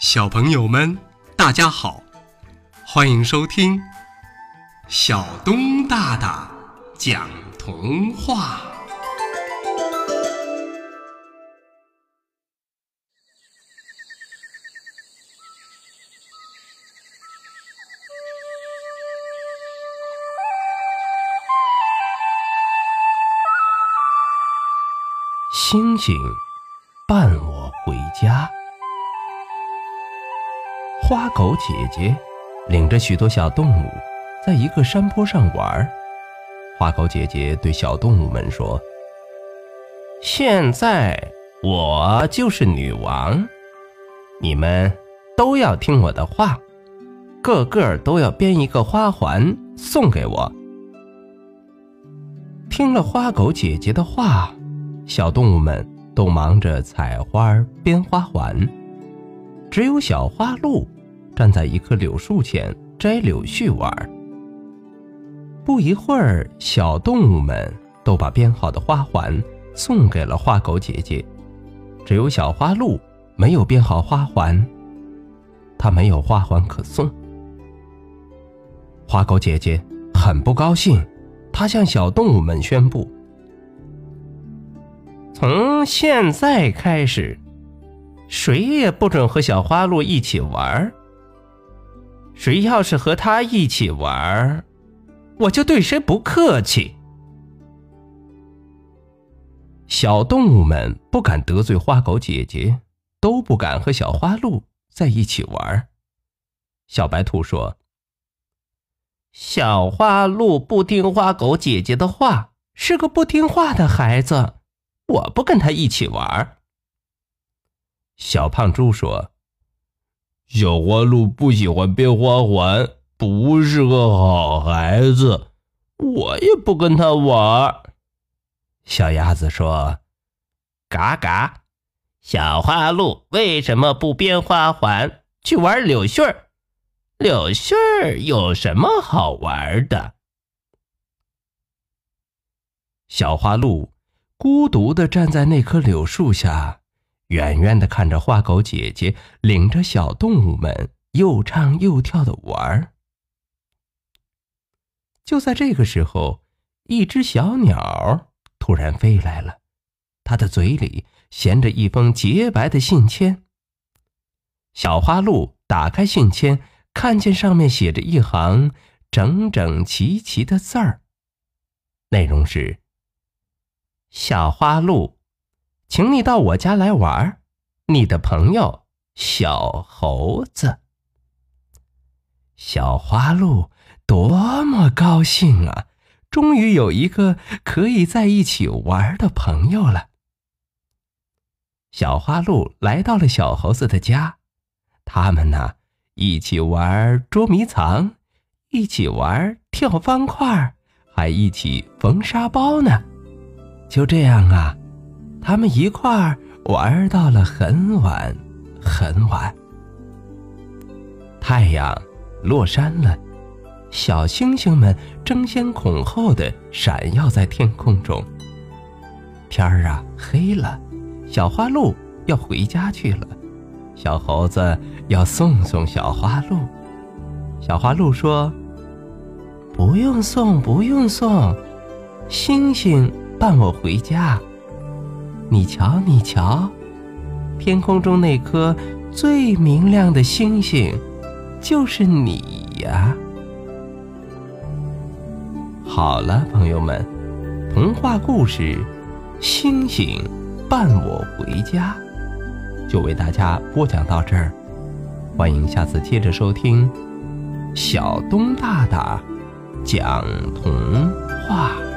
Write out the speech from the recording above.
小朋友们，大家好，欢迎收听小东大大讲童话。星星伴我回家。花狗姐姐领着许多小动物，在一个山坡上玩。花狗姐姐对小动物们说：“现在我就是女王，你们都要听我的话，个个都要编一个花环送给我。”听了花狗姐姐的话，小动物们都忙着采花编花环，只有小花鹿。站在一棵柳树前摘柳絮玩。不一会儿，小动物们都把编好的花环送给了花狗姐姐，只有小花鹿没有编好花环，它没有花环可送。花狗姐姐很不高兴，她向小动物们宣布：“从现在开始，谁也不准和小花鹿一起玩。”谁要是和他一起玩，我就对谁不客气。小动物们不敢得罪花狗姐姐，都不敢和小花鹿在一起玩。小白兔说：“小花鹿不听花狗姐姐的话，是个不听话的孩子，我不跟他一起玩。”小胖猪说。小花鹿不喜欢编花环，不是个好孩子，我也不跟他玩。小鸭子说：“嘎嘎，小花鹿为什么不编花环去玩柳絮儿？柳絮儿有什么好玩的？”小花鹿孤独的站在那棵柳树下。远远的看着花狗姐姐领着小动物们又唱又跳的玩儿。就在这个时候，一只小鸟突然飞来了，它的嘴里衔着一封洁白的信签。小花鹿打开信签，看见上面写着一行整整齐齐的字儿，内容是：“小花鹿。”请你到我家来玩儿，你的朋友小猴子。小花鹿多么高兴啊！终于有一个可以在一起玩的朋友了。小花鹿来到了小猴子的家，他们呢一起玩捉迷藏，一起玩跳方块，还一起缝沙包呢。就这样啊。他们一块儿玩到了很晚很晚，太阳落山了，小星星们争先恐后的闪耀在天空中。天儿啊黑了，小花鹿要回家去了，小猴子要送送小花鹿。小花鹿说：“不用送，不用送，星星伴我回家。”你瞧，你瞧，天空中那颗最明亮的星星，就是你呀！好了，朋友们，童话故事《星星伴我回家》就为大家播讲到这儿，欢迎下次接着收听小东大大讲童话。